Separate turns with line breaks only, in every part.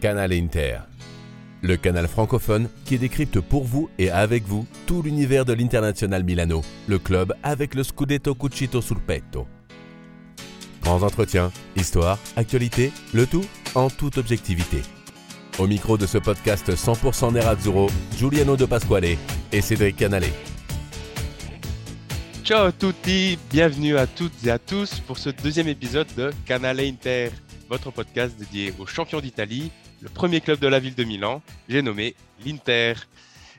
Canal Inter. Le canal francophone qui décrypte pour vous et avec vous tout l'univers de l'International Milano, le club avec le Scudetto Cucito sul petto. Grands entretiens, histoire, actualité, le tout en toute objectivité. Au micro de ce podcast 100% Nerazzurro, Giuliano De Pasquale et Cédric Canale.
Ciao tutti, bienvenue à toutes et à tous pour ce deuxième épisode de Canale Inter, votre podcast dédié aux champions d'Italie, le premier club de la ville de Milan, j'ai nommé l'Inter.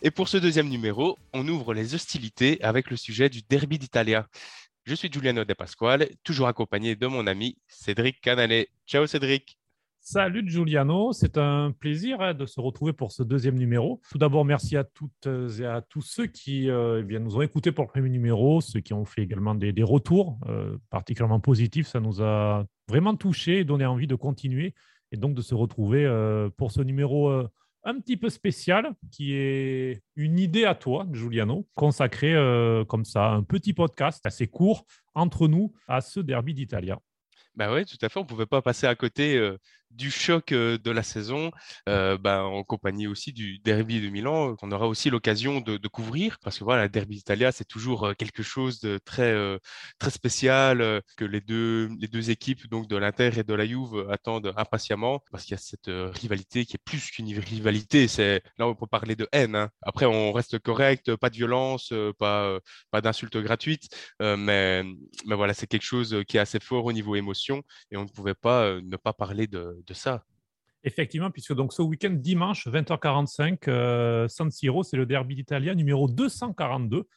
Et pour ce deuxième numéro, on ouvre les hostilités avec le sujet du derby d'Italia. Je suis Giuliano De Pasquale, toujours accompagné de mon ami Cédric Canale. Ciao Cédric.
Salut Giuliano, c'est un plaisir hein, de se retrouver pour ce deuxième numéro. Tout d'abord, merci à toutes et à tous ceux qui euh, eh nous ont écoutés pour le premier numéro, ceux qui ont fait également des, retours euh, particulièrement positifs. Ça nous a vraiment touché et donné envie de continuer et donc de se retrouver euh, pour ce numéro euh, un petit peu spécial qui est une idée à toi, Giuliano, consacré euh, comme ça, un petit podcast assez court entre nous à ce derby d'Italia.
Bah oui, tout à fait. On ne pouvait pas passer à côté du choc de la saison, bah, en compagnie aussi du derby de Milan, qu'on aura aussi l'occasion de, couvrir, parce que voilà, le derby d'Italia, c'est toujours quelque chose de très, très spécial, que les deux, les deux équipes, donc de l'Inter et de la Juve, attendent impatiemment, parce qu'il y a cette rivalité qui est plus qu'une rivalité. C'est là, on peut parler de haine. Hein. Après, on reste correct, pas de violence, pas, pas d'insultes gratuites, mais, mais voilà, c'est quelque chose qui est assez fort au niveau émotion, et on ne pouvait pas ne pas parler de de ça.
Effectivement, puisque donc ce week-end, dimanche, 20h45, euh, San Siro, c'est le derby d'Italie numéro 242.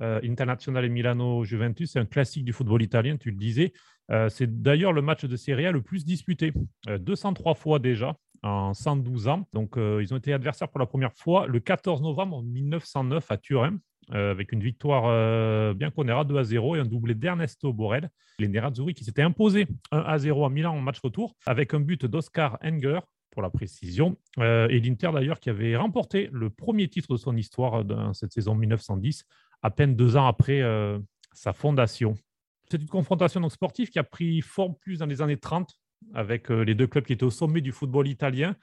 Euh, Internazionale Milano-Juventus, c'est un classique du football italien, tu le disais. Euh, c'est d'ailleurs le match de Serie A le plus disputé, 203 fois déjà en 112 ans. Donc, ils ont été adversaires pour la première fois le 14 novembre 1909 à Turin. Euh, avec une victoire euh, bien bianconera 2 à 0 et un doublé d'Ernesto Borel. Les Nerazzurri qui s'étaient imposés 1 à 0 à Milan en match retour avec un but d'Oscar Enger pour la précision, euh, et l'Inter d'ailleurs qui avait remporté le premier titre de son histoire dans cette saison 1910, à peine deux ans après sa fondation. C'est une confrontation sportive qui a pris forme plus dans les années 30 avec les deux clubs qui étaient au sommet du football italien.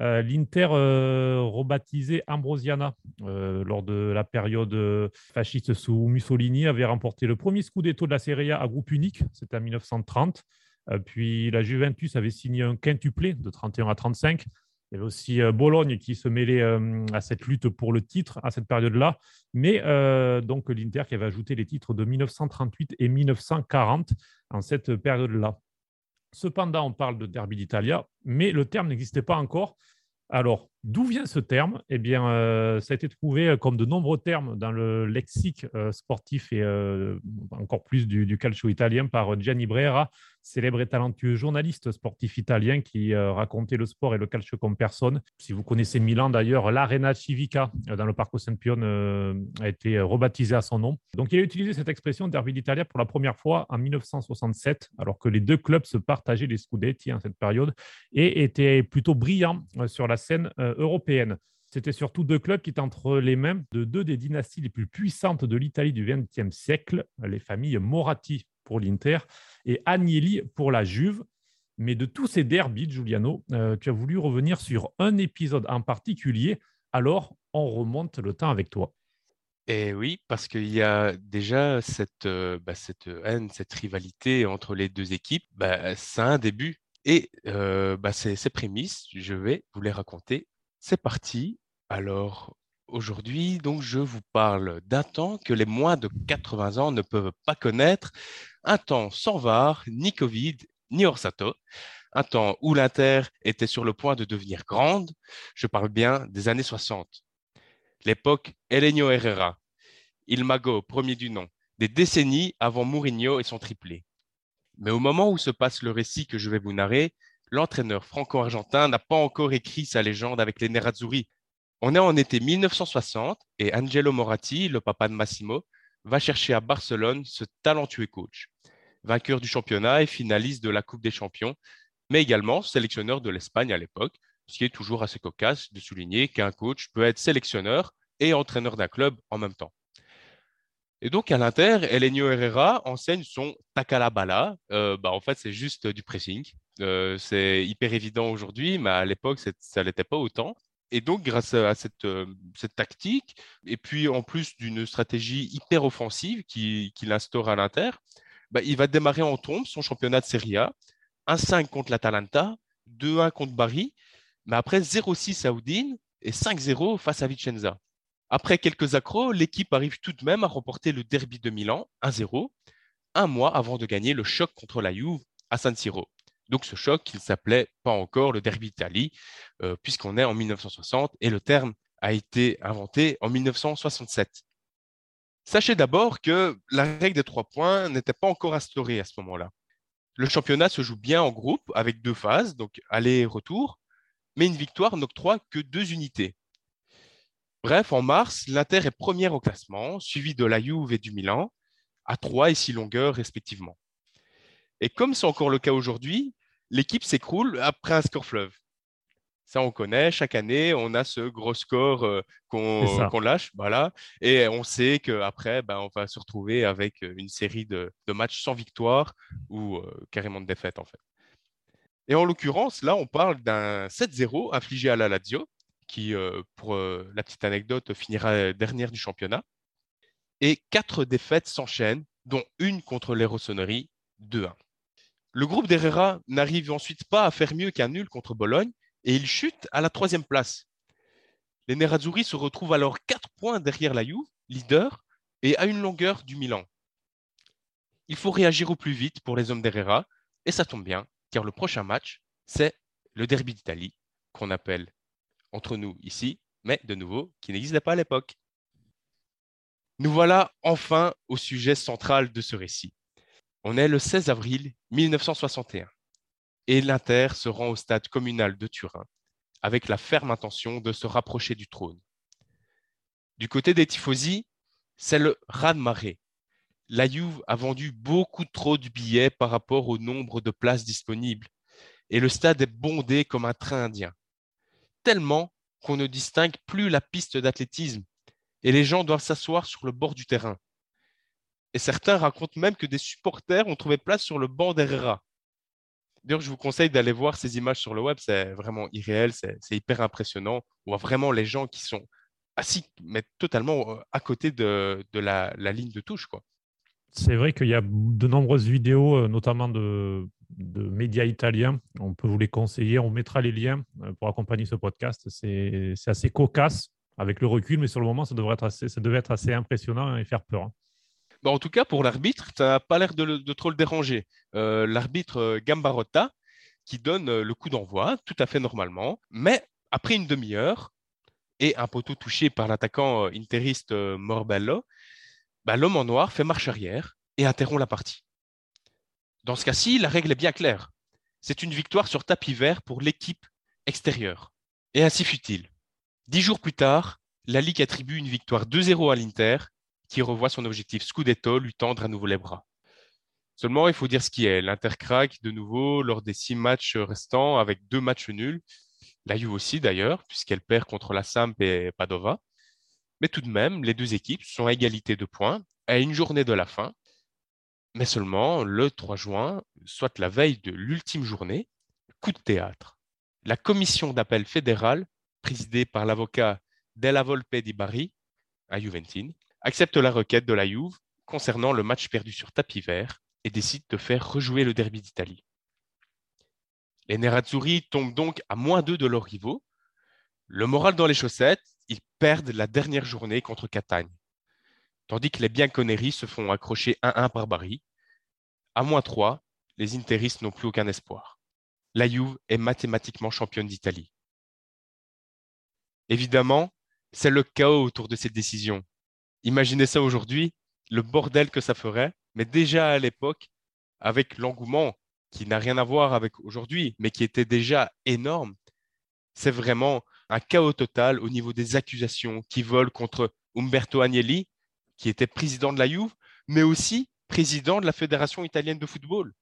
Euh, L'Inter, euh, rebaptisé Ambrosiana euh, lors de la période fasciste sous Mussolini, avait remporté le premier scudetto de la Serie A à groupe unique, c'était en 1930. puis la Juventus avait signé un quintuplé de 31 à 35. Il y avait aussi Bologne qui se mêlait à cette lutte pour le titre à cette période-là. Mais donc l'Inter qui avait ajouté les titres de 1938 et 1940 en cette période-là. Cependant, on parle de derby d'Italia, mais le terme n'existait pas encore. Alors, d'où vient ce terme? Eh bien, euh, ça a été trouvé euh, comme de nombreux termes dans le lexique euh, sportif et encore plus du, calcio italien par Gianni Brera, célèbre et talentueux journaliste sportif italien qui racontait le sport et le calcio comme personne. Si vous connaissez Milan, d'ailleurs, l'Arena Civica dans le Parco Sempione a été rebaptisée à son nom. Donc, il a utilisé cette expression derby d'Italia pour la première fois en 1967, alors que les deux clubs se partageaient les scudetti en cette période et étaient plutôt brillants sur la scène européenne. C'était surtout deux clubs qui étaient entre les mains de deux des dynasties les plus puissantes de l'Italie du XXe siècle, les familles Moratti pour l'Inter et Agnelli pour la Juve. Mais de tous ces derbys, Giuliano, euh, tu as voulu revenir sur un épisode en particulier. Alors, on remonte le temps avec toi.
Et oui, parce qu'il y a déjà cette, euh, bah, cette haine, cette rivalité entre les deux équipes. Bah, ça a un début. Et euh, bah, ces prémices, je vais vous les raconter c'est parti. Alors, aujourd'hui, donc, je vous parle d'un temps que les moins de 80 ans ne peuvent pas connaître, un temps sans VAR, ni Covid, ni Orsato, un temps où l'Inter était sur le point de devenir grande. Je parle bien des années 60. L'époque Elenio Herrera, Il Mago, premier du nom, des décennies avant Mourinho et son triplé. Mais au moment où se passe le récit que je vais vous narrer, l'entraîneur franco-argentin n'a pas encore écrit sa légende avec les Nerazzurri. On est en été 1960 et Angelo Moratti, le papa de Massimo, va chercher à Barcelone ce talentueux coach, vainqueur du championnat et finaliste de la Coupe des Champions, mais également sélectionneur de l'Espagne à l'époque, ce qui est toujours assez cocasse de souligner qu'un coach peut être sélectionneur et entraîneur d'un club en même temps. Et donc, à l'Inter, Elenio Herrera enseigne son takalabala. Euh, bah, en fait, c'est juste du pressing. Euh, c'est hyper évident aujourd'hui, mais à l'époque, ça l'était pas autant. Et donc, grâce à cette, euh, cette tactique, et puis en plus d'une stratégie hyper offensive qu'il qui instaure à l'Inter, bah, il va démarrer en trombe son championnat de Serie A. 1-5 contre l'Atalanta, 2-1 contre Bari, mais après 0-6 à Udine et 5-0 face à Vicenza. Après quelques accros, l'équipe arrive tout de même à remporter le derby de Milan 1-0, un mois avant de gagner le choc contre la Juve à San Siro. Donc ce choc, il s'appelait pas encore le derby d'Italie, euh, puisqu'on est en 1960 et le terme a été inventé en 1967. Sachez d'abord que la règle des trois points n'était pas encore instaurée à ce moment-là. Le championnat se joue bien en groupe avec deux phases, donc aller et retour, mais une victoire n'octroie que deux unités. Bref, en mars, l'Inter est première au classement, suivi de la Juve et du Milan, à trois et six longueurs respectivement. Et comme c'est encore le cas aujourd'hui, l'équipe s'écroule après un score fleuve. Ça, on connaît. Chaque année, on a ce gros score euh, qu'on lâche. Voilà. Et on sait qu'après, ben, on va se retrouver avec une série de, matchs sans victoire ou euh, carrément de défaite, en fait. Et en l'occurrence, là, on parle d'un 7-0 infligé à la Lazio, qui, euh, pour la petite anecdote, finira dernière du championnat. Et quatre défaites s'enchaînent, dont une contre les Rossonneries, 2-1. Le groupe d'Herrera n'arrive ensuite pas à faire mieux qu'un nul contre Bologne et il chute à la troisième place. Les Nerazzurri se retrouvent alors quatre points derrière la Juve, leader, et à une longueur du Milan. Il faut réagir au plus vite pour les hommes d'Herrera, et ça tombe bien, car le prochain match, c'est le derby d'Italie, qu'on appelle entre nous ici, mais de nouveau, qui n'existait pas à l'époque. Nous voilà enfin au sujet central de ce récit. On est le 16 avril 1961 et l'Inter se rend au stade communal de Turin avec la ferme intention de se rapprocher du trône. Du côté des tifosi, c'est le raz-de-marée. La Juve a vendu beaucoup trop de billets par rapport au nombre de places disponibles et le stade est bondé comme un train indien. Tellement qu'on ne distingue plus la piste d'athlétisme et les gens doivent s'asseoir sur le bord du terrain. Et certains racontent même que des supporters ont trouvé place sur le banc d'Herrera. D'ailleurs, je vous conseille d'aller voir ces images sur le web, c'est vraiment irréel, c'est hyper impressionnant. On voit vraiment les gens qui sont assis, mais totalement euh, à côté de, la, ligne de touche.
C'est vrai qu'il y a de nombreuses vidéos, euh, notamment de, médias italiens. On peut vous les conseiller. On mettra les liens euh, pour accompagner ce podcast. C'est assez cocasse avec le recul, mais sur le moment, ça, devrait être assez, ça devait être assez impressionnant et faire peur.
Bah, en tout cas, pour l'arbitre, ça n'a pas l'air de, trop le déranger. Euh, l'arbitre euh, Gambarotta, qui donne euh, le coup d'envoi, tout à fait normalement, mais après une demi-heure, et un poteau touché par l'attaquant interiste Morbello, bah, l'homme en noir fait marche arrière et interrompt la partie. Dans ce cas-ci, la règle est bien claire. C'est une victoire sur tapis vert pour l'équipe extérieure. Et ainsi fut-il. Dix jours plus tard, la Ligue attribue une victoire 2-0 à l'Inter qui revoit son objectif Scudetto lui tendre à nouveau les bras. Seulement, il faut dire ce qui est. L'Inter de nouveau lors des six matchs restants avec deux matchs nuls. La Juve aussi d'ailleurs, puisqu'elle perd contre la Samp et Padova. Mais tout de même, les deux équipes sont à égalité de points à une journée de la fin. Mais seulement le 3 juin, soit la veille de l'ultime journée, coup de théâtre. La commission d'appel fédérale, présidée par l'avocat Della Volpe di Bari, à Juventine, accepte la requête de la Juve concernant le match perdu sur tapis vert et décide de faire rejouer le derby d'Italie. Les Nerazzurri tombent donc à moins 2 de leurs rivaux. Le moral dans les chaussettes, ils perdent la dernière journée contre Catagne. Tandis que les Bianconeri se font accrocher 1-1 par Bari. À moins 3, les Interistes n'ont plus aucun espoir. La Juve est mathématiquement championne d'Italie. Évidemment, c'est le chaos autour de cette décision Imaginez ça aujourd'hui, le bordel que ça ferait, mais déjà à l'époque, avec l'engouement qui n'a rien à voir avec aujourd'hui, mais qui était déjà énorme, c'est vraiment un chaos total au niveau des accusations qui volent contre Umberto Agnelli, qui était président de la Juve, mais aussi président de la Fédération italienne de football.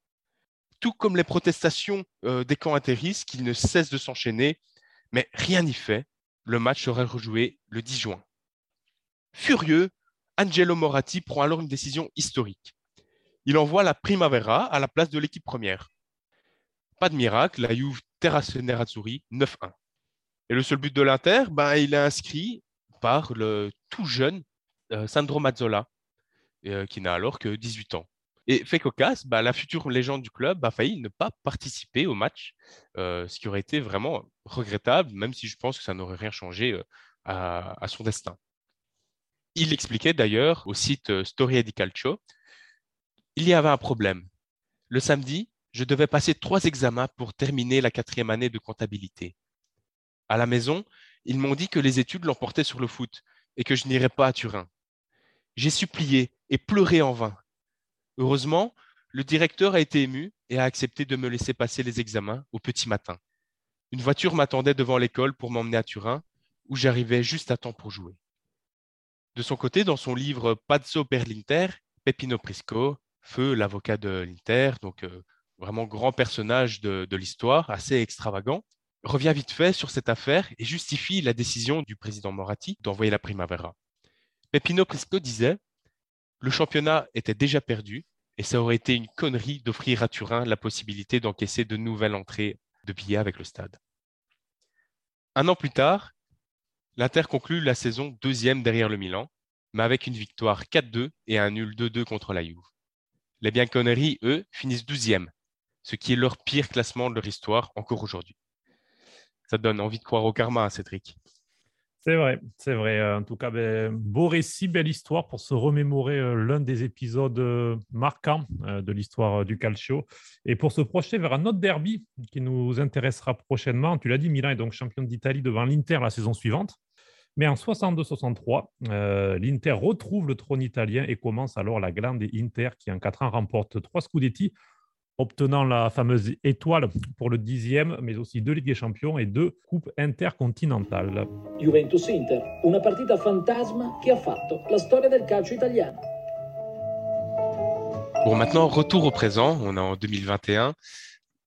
Tout comme les protestations euh, des camps intéristes qui ne cessent de s'enchaîner, mais rien n'y fait. Le match sera rejoué le 10 juin. Furieux, Angelo Moratti prend alors une décision historique. Il envoie la Primavera à la place de l'équipe première. pas de miracle, la Juve terrasse Nerazzurri 9-1. Et le seul but de l'Inter, ben, il est inscrit par le tout jeune euh, Sandro Mazzola, euh, qui n'a alors que 18 ans. Et fait cocasse, bah, la future légende du club a failli ne pas participer au match, euh, ce qui aurait été vraiment regrettable, même si je pense que ça n'aurait rien changé à, son destin. Il expliquait d'ailleurs au site Storia di Calcio, il y avait un problème. Le samedi, je devais passer trois examens pour terminer la quatrième année de comptabilité. À la maison, ils m'ont dit que les études l'emportaient sur le foot et que je n'irais pas à Turin. J'ai supplié et pleuré en vain. Heureusement, le directeur a été ému et a accepté de me laisser passer les examens au petit matin. Une voiture m'attendait devant l'école pour m'emmener à Turin, où j'arrivais juste à temps pour jouer. De son côté, dans son livre Pazzo per l'Inter, Prisco, Feu, l'avocat de l'Inter, donc euh, vraiment grand personnage de, l'histoire, assez extravagant, revient vite fait sur cette affaire et justifie la décision du président Moratti d'envoyer la Primavera. Peppino Prisco disait Le championnat était déjà perdu et ça aurait été une connerie d'offrir à Turin la possibilité d'encaisser de nouvelles entrées de billets avec le stade. Un an plus tard, l'Inter conclut la saison deuxième derrière le Milan, mais avec une victoire 4-2 et un nul 2-2 contre la Juve. Les Bianconeri, eux, finissent douzième ce qui est leur pire classement de leur histoire encore aujourd'hui. Ça donne envie de croire au karma, hein, Cédric.
C'est vrai, c'est vrai. En tout cas, ben, beau récit, belle histoire pour se remémorer euh, l'un des épisodes euh, marquants euh, de l'histoire du calcio et pour se projeter vers un autre derby qui nous intéressera prochainement. Tu l'as dit, Milan est donc champion d'Italie devant l'Inter la saison suivante. Mais en 62-63, l'Inter retrouve le trône italien et commence alors la glande des Inter qui en quatre ans remporte trois Scudetti obtenant la fameuse étoile pour le dixième, mais aussi deux Ligues des Champions et deux Coupes intercontinentales. Juventus-Inter, una partita fantasma qui a fatto la storia del calcio italiano.
Bon, maintenant, retour au présent. On est en 2021,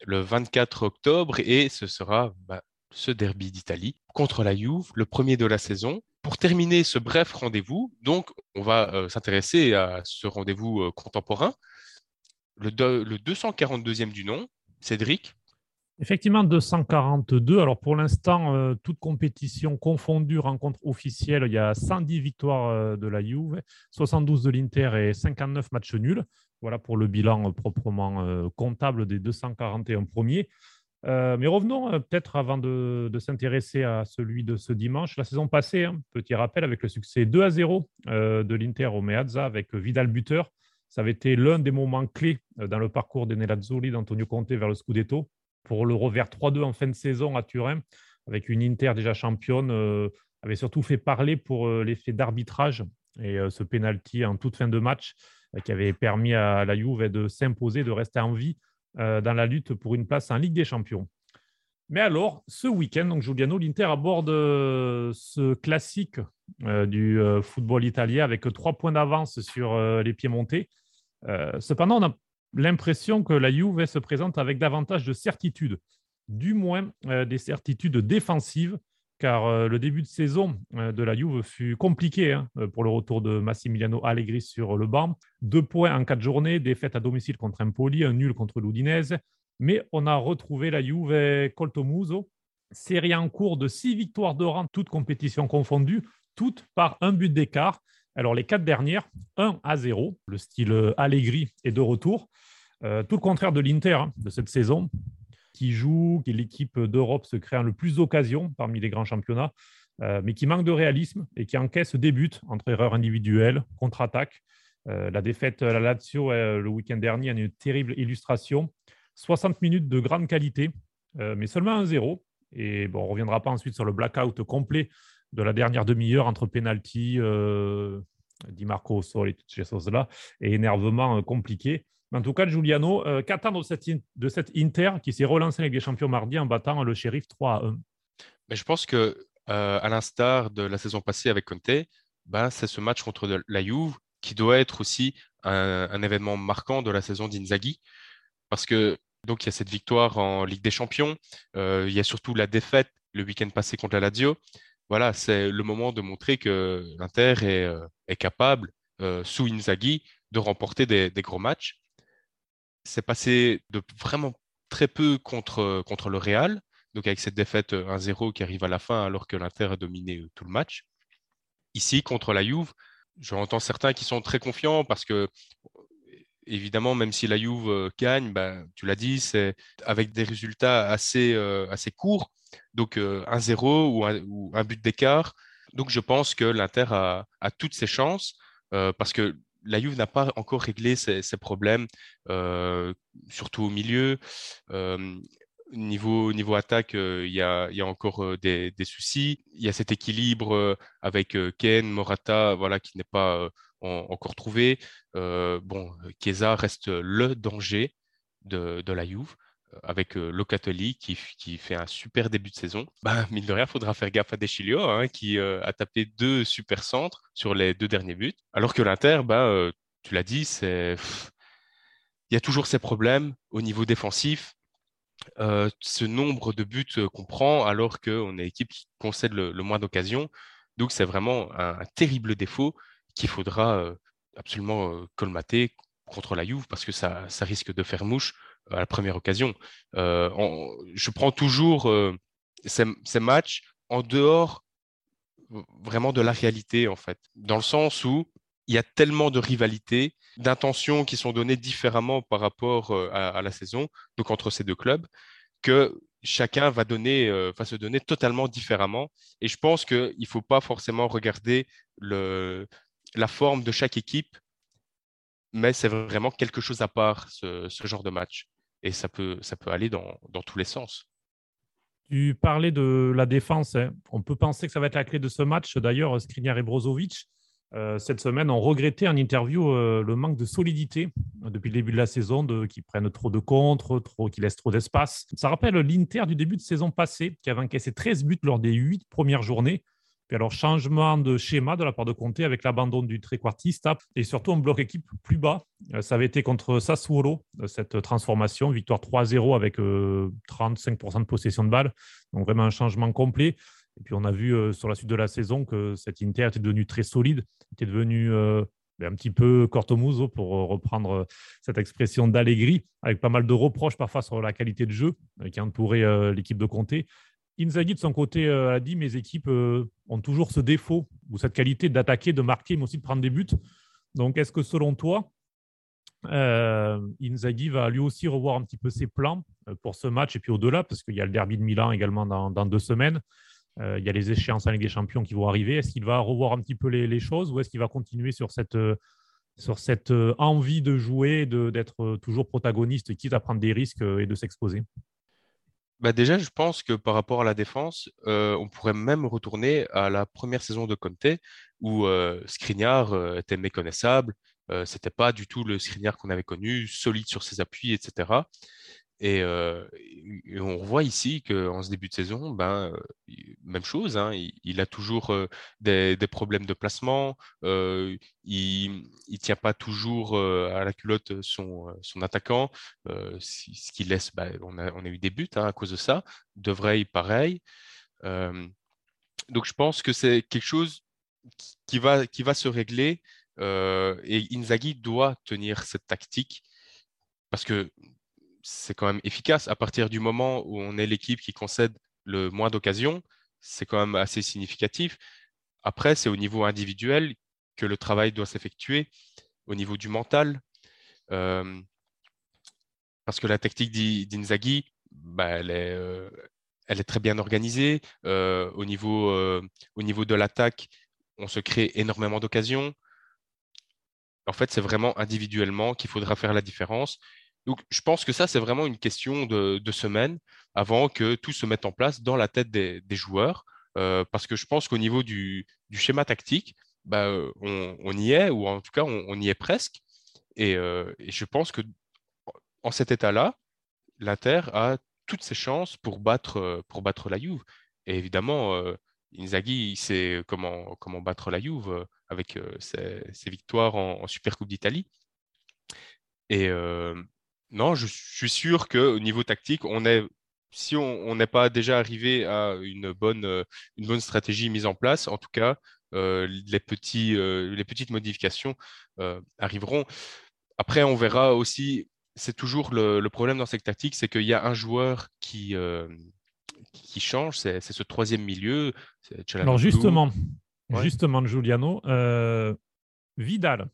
le 24 octobre, et ce sera bah, ce derby d'Italie contre la Juve, le premier de la saison. Pour terminer ce bref rendez-vous, donc, on va euh, s'intéresser à ce rendez-vous euh, contemporain le, 242e du nom, Cédric
Effectivement, 242. Alors pour l'instant, euh, toute compétition confondue, rencontre officielle, il y a 110 victoires de la Juve, 72 de l'Inter et 59 matchs nuls. Voilà pour le bilan proprement comptable des 241 premiers. Mais revenons peut-être avant de, s'intéresser à celui de ce dimanche. La saison passée, hein, petit rappel, avec le succès 2 à 0 de l'Inter au Meazza avec Vidal buteur. Ça avait été l'un des moments clés euh, dans le parcours des Nerazzurri d'Antonio Conte vers le Scudetto pour le revers 3-2 en fin de saison à Turin, avec une Inter déjà championne, euh, avait surtout fait parler pour euh, l'effet d'arbitrage et ce penalty en toute fin de match qui avait permis à la Juve de s'imposer, de rester en vie dans la lutte pour une place en Ligue des Champions. Mais alors, ce week-end, donc Giuliano, l'Inter aborde ce classique du football italien avec trois points d'avance sur les euh, cependant, on a l'impression que la Juve se présente avec davantage de certitudes, du moins euh, des certitudes défensives, car euh, le début de saison de la Juve fut compliqué hein, pour le retour de Massimiliano Allegri sur le banc. Deux points en quatre journées, défaite à domicile contre Empoli, un nul contre l'Udinese, mais on a retrouvé la Juve Coltomuso, série en cours de six victoires de rang, toutes compétitions confondues, toutes par un but d'écart. Alors, les quatre dernières, 1 à 0, le style euh, Allegri est de retour. Euh, tout le contraire de l'Inter hein, de cette saison, qui joue, qui est l'équipe d'Europe se créant le plus d'occasions parmi les grands championnats, euh, mais qui manque de réalisme et qui encaisse des buts entre erreurs individuelles, contre-attaque. la défaite à la Lazio le week-end dernier a une terrible illustration. 60 minutes de grande qualité, mais seulement 1-0. Et bon, on ne reviendra pas ensuite sur le blackout complet de la dernière demi-heure entre penalty, euh, Di Marco Sol et toutes ces choses-là, et énervement euh, compliqué. En tout cas, Giuliano, euh, qu'attendre de cette Inter qui s'est relancé avec les champions mardi en battant le shérif 3 à 1
Mais Je pense que, euh, à l'instar de la saison passée avec Conte, ben, c'est ce match contre la Juve qui doit être aussi un, événement marquant de la saison d'Inzaghi. Parce que donc il y a cette victoire en Ligue des Champions, il y a surtout la défaite le week-end passé contre la Lazio voilà, c'est le moment de montrer que l'Inter est, euh, capable, euh, sous Inzaghi, de remporter des, gros matchs. C'est passé de vraiment très peu contre, contre le Real, donc avec cette défaite 1-0 qui arrive à la fin alors que l'Inter a dominé tout le match. Ici, contre la Juve, j'entends certains qui sont très confiants parce que évidemment, même si la Juve gagne, bah, tu l'as dit, c'est avec des résultats assez, assez courts, donc 1-0 ou, un, but d'écart. Donc je pense que l'Inter a, toutes ses chances parce que la Juve n'a pas encore réglé ses, problèmes, euh, surtout au milieu. Euh, niveau, niveau attaque, euh, il y, a, y, a, encore des, soucis. Il y a cet équilibre avec Ken, Morata, voilà, qui n'est pas encore trouvé. bon, reste le danger de, de la Juve avec Locatelli qui, fait un super début de saison. Bah, mine de rien, il faudra faire gaffe à Deschilio hein, qui a tapé deux super centres sur les deux derniers buts. Alors que l'Inter, bah, tu l'as dit, il y a toujours ces problèmes au niveau défensif. ce nombre de buts qu'on prend alors qu'on est l'équipe qui concède le, moins d'occasions. Donc c'est vraiment un, terrible défaut qu'il faudra absolument colmater contre la Juve parce que ça risque de faire mouche à la première occasion. Euh, je prends toujours euh, ces, matchs en dehors vraiment de la réalité, en fait, dans le sens où il y a tellement de rivalités, d'intentions qui sont données différemment par rapport euh, à, la saison, donc entre ces deux clubs, que chacun va, donner, va se donner totalement différemment. Et je pense qu'il ne faut pas forcément regarder la forme de chaque équipe mais c'est vraiment quelque chose à part, ce, genre de match. Et ça peut, ça peut aller dans, dans tous les sens.
Tu parlais de la défense. Hein. On peut penser que ça va être la clé de ce match. D'ailleurs, Skriniar et Brozovic, euh, cette semaine, ont regretté en interview euh, le manque de solidité euh, depuis le début de la saison, qui prennent trop de contre, trop, laissent trop d'espace. Ça rappelle l'Inter du début de saison passée, qui avait encaissé 13 buts lors des 8 premières journées alors, changement de schéma de la part de Conte avec l'abandon du tréquartista et surtout un bloc équipe plus bas. Euh, ça avait été contre Sassuolo, euh, cette transformation, victoire 3-0 avec 35% euh, de possession de balle. Donc, vraiment un changement complet. Et puis, on a vu sur la suite de la saison que cet Inter était devenu très solide, était devenu ben, un petit peu cortomuso pour reprendre cette expression d'Allegri, avec pas mal de reproches parfois sur la qualité de jeu qui entourait l'équipe de Conte. Inzaghi, de son côté, euh, a dit mes équipes euh, ont toujours ce défaut ou cette qualité d'attaquer, de marquer, mais aussi de prendre des buts. Donc, est-ce que selon toi, euh, Inzaghi va lui aussi revoir un petit peu ses plans pour ce match et puis au-delà, parce qu'il y a le derby de Milan également dans, deux semaines. il y a les échéances en Ligue des Champions qui vont arriver. Est-ce qu'il va revoir un petit peu les, choses ou est-ce qu'il va continuer sur cette, sur cette envie de jouer, d'être toujours protagoniste, quitte à prendre des risques et de s'exposer?
Bah déjà, je pense que par rapport à la défense, on pourrait même retourner à la première saison de Conte où euh, était méconnaissable. Ce C'était pas du tout le Skriniar qu'on avait connu, solide sur ses appuis, etc. Et, on voit ici qu'en ce début de saison, ben, même chose, hein, il, a toujours des, problèmes de placement, il ne tient pas toujours à la culotte son, son attaquant, ce qui laisse, ben, on, a, on, a, eu des buts hein, à cause de ça, devrait pareil. donc je pense que c'est quelque chose qui va, qui va se régler et Inzaghi doit tenir cette tactique parce que c'est quand même efficace. À partir du moment où on est l'équipe qui concède le moins d'occasions, c'est quand même assez significatif. Après, c'est au niveau individuel que le travail doit s'effectuer, au niveau du mental. Euh, parce que la tactique d'Inzaghi, bah, elle, est, euh, elle, est, très bien organisée. Euh, au, niveau, au niveau de l'attaque, on se crée énormément d'occasions. En fait, c'est vraiment individuellement qu'il faudra faire la différence. Donc, je pense que ça, c'est vraiment une question de, de semaines avant que tout se mette en place dans la tête des, joueurs. Euh, parce que je pense qu'au niveau du, schéma tactique, bah, euh, on, y est, ou en tout cas, on, y est presque. Euh, et, je pense que en cet état-là, l'Inter a toutes ses chances pour battre, pour battre la Juve. Et évidemment, Inzaghi sait comment, comment battre la Juve avec ses, victoires en, en Super Coupe d'Italie. Et, non, je suis sûr qu'au niveau tactique, on est, si on n'est pas déjà arrivé à une bonne, euh, une bonne stratégie mise en place, en tout cas, euh, les, petits, euh, les petites modifications arriveront. Après, on verra aussi c'est toujours le, problème dans cette tactique, c'est qu'il y a un joueur qui, qui change, c'est ce troisième milieu.
Alors justement, justement, Giuliano, Vidal,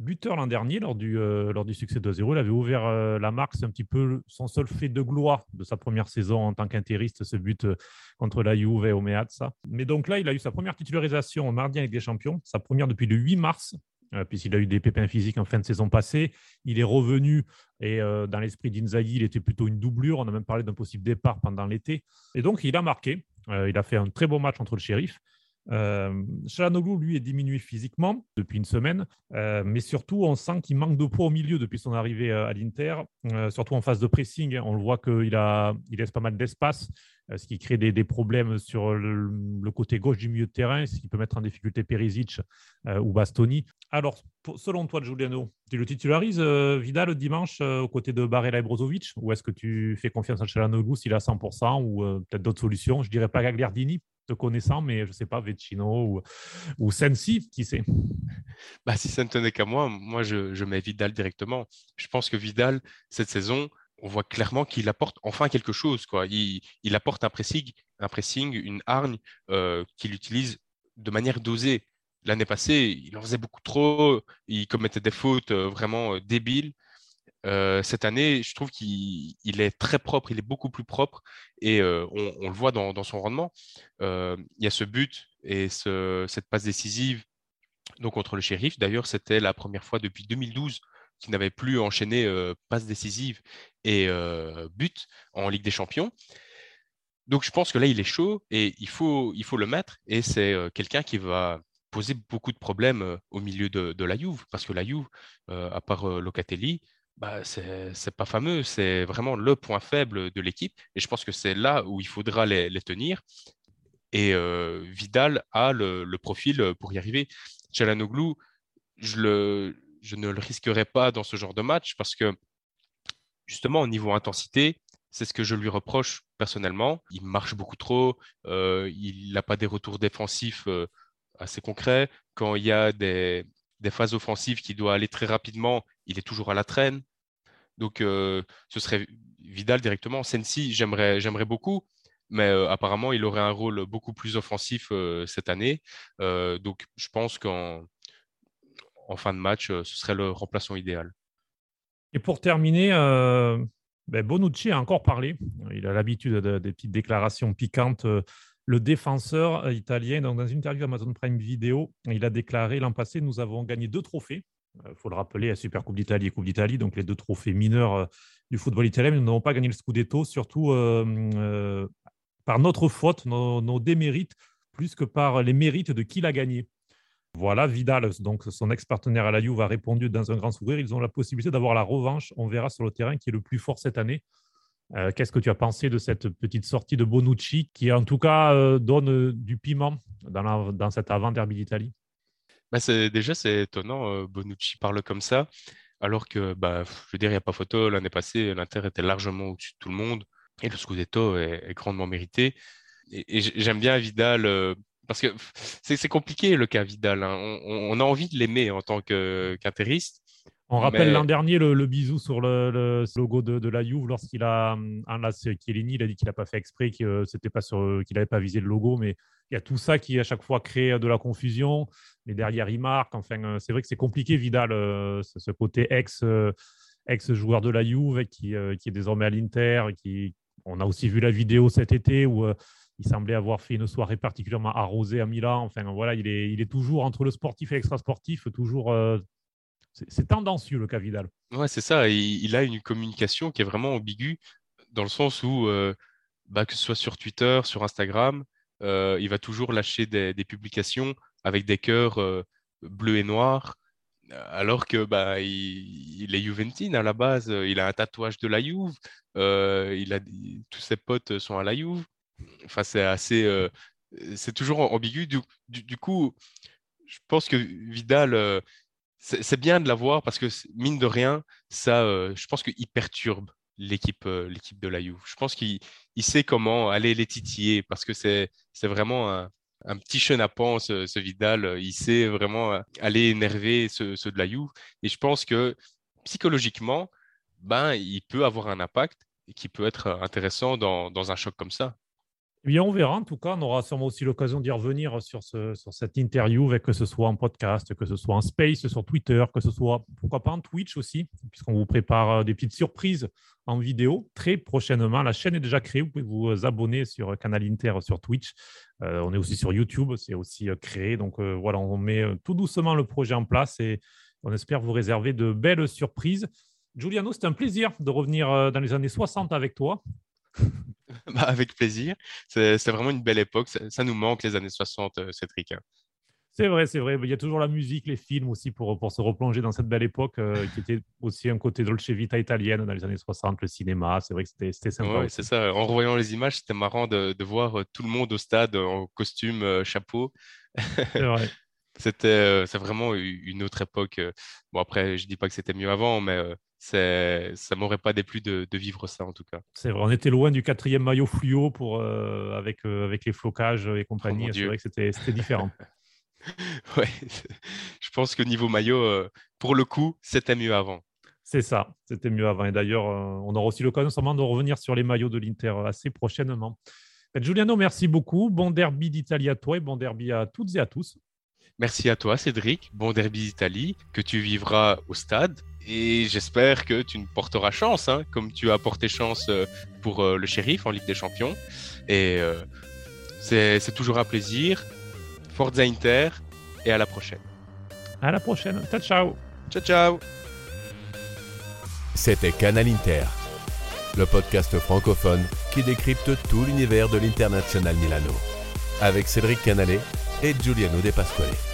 buteur l'an dernier lors du, euh, lors du succès 2-0. Il avait ouvert euh, la marque. C'est un petit peu son seul fait de gloire de sa première saison en tant qu'intériste, ce but euh, contre la Juve au Meazza. Mais donc là, il a eu sa première titularisation au mardi avec des champions, sa première depuis le 8 mars. Puisqu'il a eu des pépins physiques en fin de saison passée. Il est revenu et dans l'esprit d'Inzaghi, il était plutôt une doublure. On a même parlé d'un possible départ pendant l'été. Et donc, il a marqué. il a fait un très beau match contre le shérif. Euh, lui, est diminué physiquement depuis une semaine, euh, mais surtout, on sent qu'il manque de poids au milieu depuis son arrivée euh, à l'Inter, euh, surtout en phase de pressing. On le voit qu'il il laisse pas mal d'espace, ce qui crée des, problèmes sur le, côté gauche du milieu de terrain, ce qui peut mettre en difficulté Perisic ou Bastoni. Alors, selon toi, Giuliano, tu le titularises Vidal dimanche aux côtés de Barella et Brozovic, ou est-ce que tu fais confiance à Chalanoglu s'il a 100% ou peut-être d'autres solutions? Je dirais pas Gagliardini connaissant, mais je sais pas, Vecino ou, ou Sensi, qui sait
bah, Si ça ne tenait qu'à moi, moi je, mets Vidal directement. Je pense que Vidal, cette saison, on voit clairement qu'il apporte enfin quelque chose. Quoi. Il, apporte un pressing, un pressing une hargne euh, qu'il utilise de manière dosée. L'année passée, il en faisait beaucoup trop, il commettait des fautes euh, vraiment euh, débiles. Euh, cette année, je trouve qu'il est très propre, il est beaucoup plus propre et euh, on, le voit dans, son rendement. Euh, il y a ce but et cette passe décisive donc contre le shérif. D'ailleurs, c'était la première fois depuis 2012 qu'il n'avait plus enchaîné passe décisive et but en Ligue des Champions. Donc je pense que là, il est chaud et il faut, le mettre. Et c'est quelqu'un qui va poser beaucoup de problèmes au milieu de, de la Juve, parce que la Juve, à part Locatelli, bah, c'est pas fameux, c'est vraiment le point faible de l'équipe. Et je pense que c'est là où il faudra les, tenir. Et euh, Vidal a le, profil pour y arriver. Chalanoglu, je, le, je ne le risquerai pas dans ce genre de match parce que justement, au niveau intensité, c'est ce que je lui reproche personnellement. Il marche beaucoup trop, euh, il n'a pas des retours défensifs euh, assez concrets. Quand il y a des, des phases offensives qui doivent aller très rapidement, il est toujours à la traîne. Donc, euh, ce serait Vidal directement. Sensi, j'aimerais, beaucoup, mais euh, apparemment, il aurait un rôle beaucoup plus offensif euh, cette année. donc, je pense qu'en en fin de match, ce serait le remplaçant idéal.
Et pour terminer, ben Bonucci a encore parlé. Il a l'habitude des petites déclarations piquantes. Le défenseur italien, dans une interview Amazon Prime Video, il a déclaré l'an passé, nous avons gagné deux trophées il euh, faut le rappeler, la Super Coupe d'Italie et Coupe d'Italie, donc les deux trophées mineurs euh, du football italien. nous n'avons pas gagné le Scudetto, surtout euh, par notre faute, nos, démérites, plus que par les mérites de qui l'a gagné. Voilà, Vidal, donc son ex-partenaire à la Juve, a répondu dans un grand sourire. Ils ont la possibilité d'avoir la revanche. On verra sur le terrain qui est le plus fort cette année. Qu'est-ce que tu as pensé de cette petite sortie de Bonucci qui, en tout cas, donne du piment dans, dans cet avant-derby d'Italie?
Bah, déjà, c'est étonnant, Bonucci parle comme ça, alors que, bah, je veux dire, il n'y a pas photo. L'année passée, l'Inter était largement au-dessus de tout le monde et le Scudetto est, grandement mérité. Et, j'aime bien Vidal parce que c'est compliqué le cas Vidal. Hein. On, a envie de l'aimer en tant qu'interiste.
On rappelle l'an dernier le, bisou sur le, logo de, la Juve lorsqu'il a enlacé Chiellini. Il a dit qu'il n'a pas fait exprès, qu'il c'était pas sur, qu'il n'avait pas visé le logo, mais il y a tout ça qui à chaque fois crée de la confusion. Mais derrière, il marque. Enfin, euh, c'est vrai que c'est compliqué, Vidal, euh, ce côté ex, euh, ex joueur de la Juve qui, qui est désormais à l'Inter. Qui, on a aussi vu la vidéo cet été où il semblait avoir fait une soirée particulièrement arrosée à Milan. Enfin, voilà, il est, il est toujours entre le sportif et l'extra-sportif, toujours c'est tendancieux le cas Vidal.
Ouais, c'est ça. Il, a une communication qui est vraiment ambiguë dans le sens où, euh, bah, que ce soit sur Twitter, sur Instagram, euh, il va toujours lâcher des, publications avec des cœurs euh, bleus et noirs, alors que bah, il, est Juventine à la base. Il a un tatouage de la Juve. il a tous ses potes sont à la Juve. Enfin, c'est assez, c'est toujours ambigu. Du, du, coup, je pense que Vidal c'est bien de l'avoir parce que mine de rien, ça, euh, je pense qu'il perturbe l'équipe euh, l'équipe de la Juve. Je pense qu'il sait comment aller les titiller parce que c'est vraiment un, petit chenapan ce, ce Vidal. Il sait vraiment aller énerver ceux, de la Juve. Et je pense que psychologiquement, ben, il peut avoir un impact qui peut être intéressant dans, dans un choc comme ça.
Eh bien, on verra. En tout cas, on aura sûrement aussi l'occasion d'y revenir sur, ce, sur cette interview, que ce soit en podcast, que ce soit en space, sur Twitter, que ce soit, pourquoi pas en Twitch aussi, puisqu'on vous prépare euh, des petites surprises en vidéo très prochainement. La chaîne est déjà créée. Vous pouvez vous abonner sur Canal Inter sur Twitch. Euh, on est aussi sur YouTube. C'est aussi euh, créé. Donc voilà, on met tout doucement le projet en place et on espère vous réserver de belles surprises. Giuliano, c'était un plaisir de revenir dans les années 60 avec toi.
Bah, avec plaisir. C'est vraiment une belle époque. Ça, nous manque les années 60, euh, Cédric. Hein.
C'est vrai, c'est vrai. Il y a toujours la musique, les films aussi pour, pour se replonger dans cette belle époque euh, qui était aussi un côté Dolce Vita italienne dans les années 60, le cinéma. C'est vrai que c'était sympa.
c'est ça. En revoyant les images, c'était marrant de, de, voir euh, tout le monde au stade en costume, chapeau.
C'est vrai.
c'était c'est vraiment une autre époque. Bon, après, je dis pas que c'était mieux avant, mais ça m'aurait pas déplu de, de, vivre ça en tout cas.
C'est vrai, on était loin du quatrième maillot fluo pour, euh, avec, euh, avec les flocages et compagnie. Oh c'est vrai que c'était différent.
ouais, je pense que niveau maillot, euh, pour le coup, c'était mieux avant.
C'est ça, c'était mieux avant. Et d'ailleurs, on aura aussi l'occasion sûrement de revenir sur les maillots de l'Inter assez prochainement. Giuliano, merci beaucoup. Bon derby d'Italie à toi et bon derby à toutes et à tous.
Merci à toi, Cédric. Bon derby d'Italie que tu vivras au stade et j'espère que tu ne porteras chance, hein, comme tu as porté chance euh, pour euh, le shérif en Ligue des Champions. Et euh, c'est toujours un plaisir. Forza Inter et à la prochaine.
À la prochaine. Ciao, ciao.
Ciao, ciao.
C'était Canal Inter, le podcast francophone qui décrypte tout l'univers de l'international Milano, avec Cédric Canale et Giuliano De Pasquale.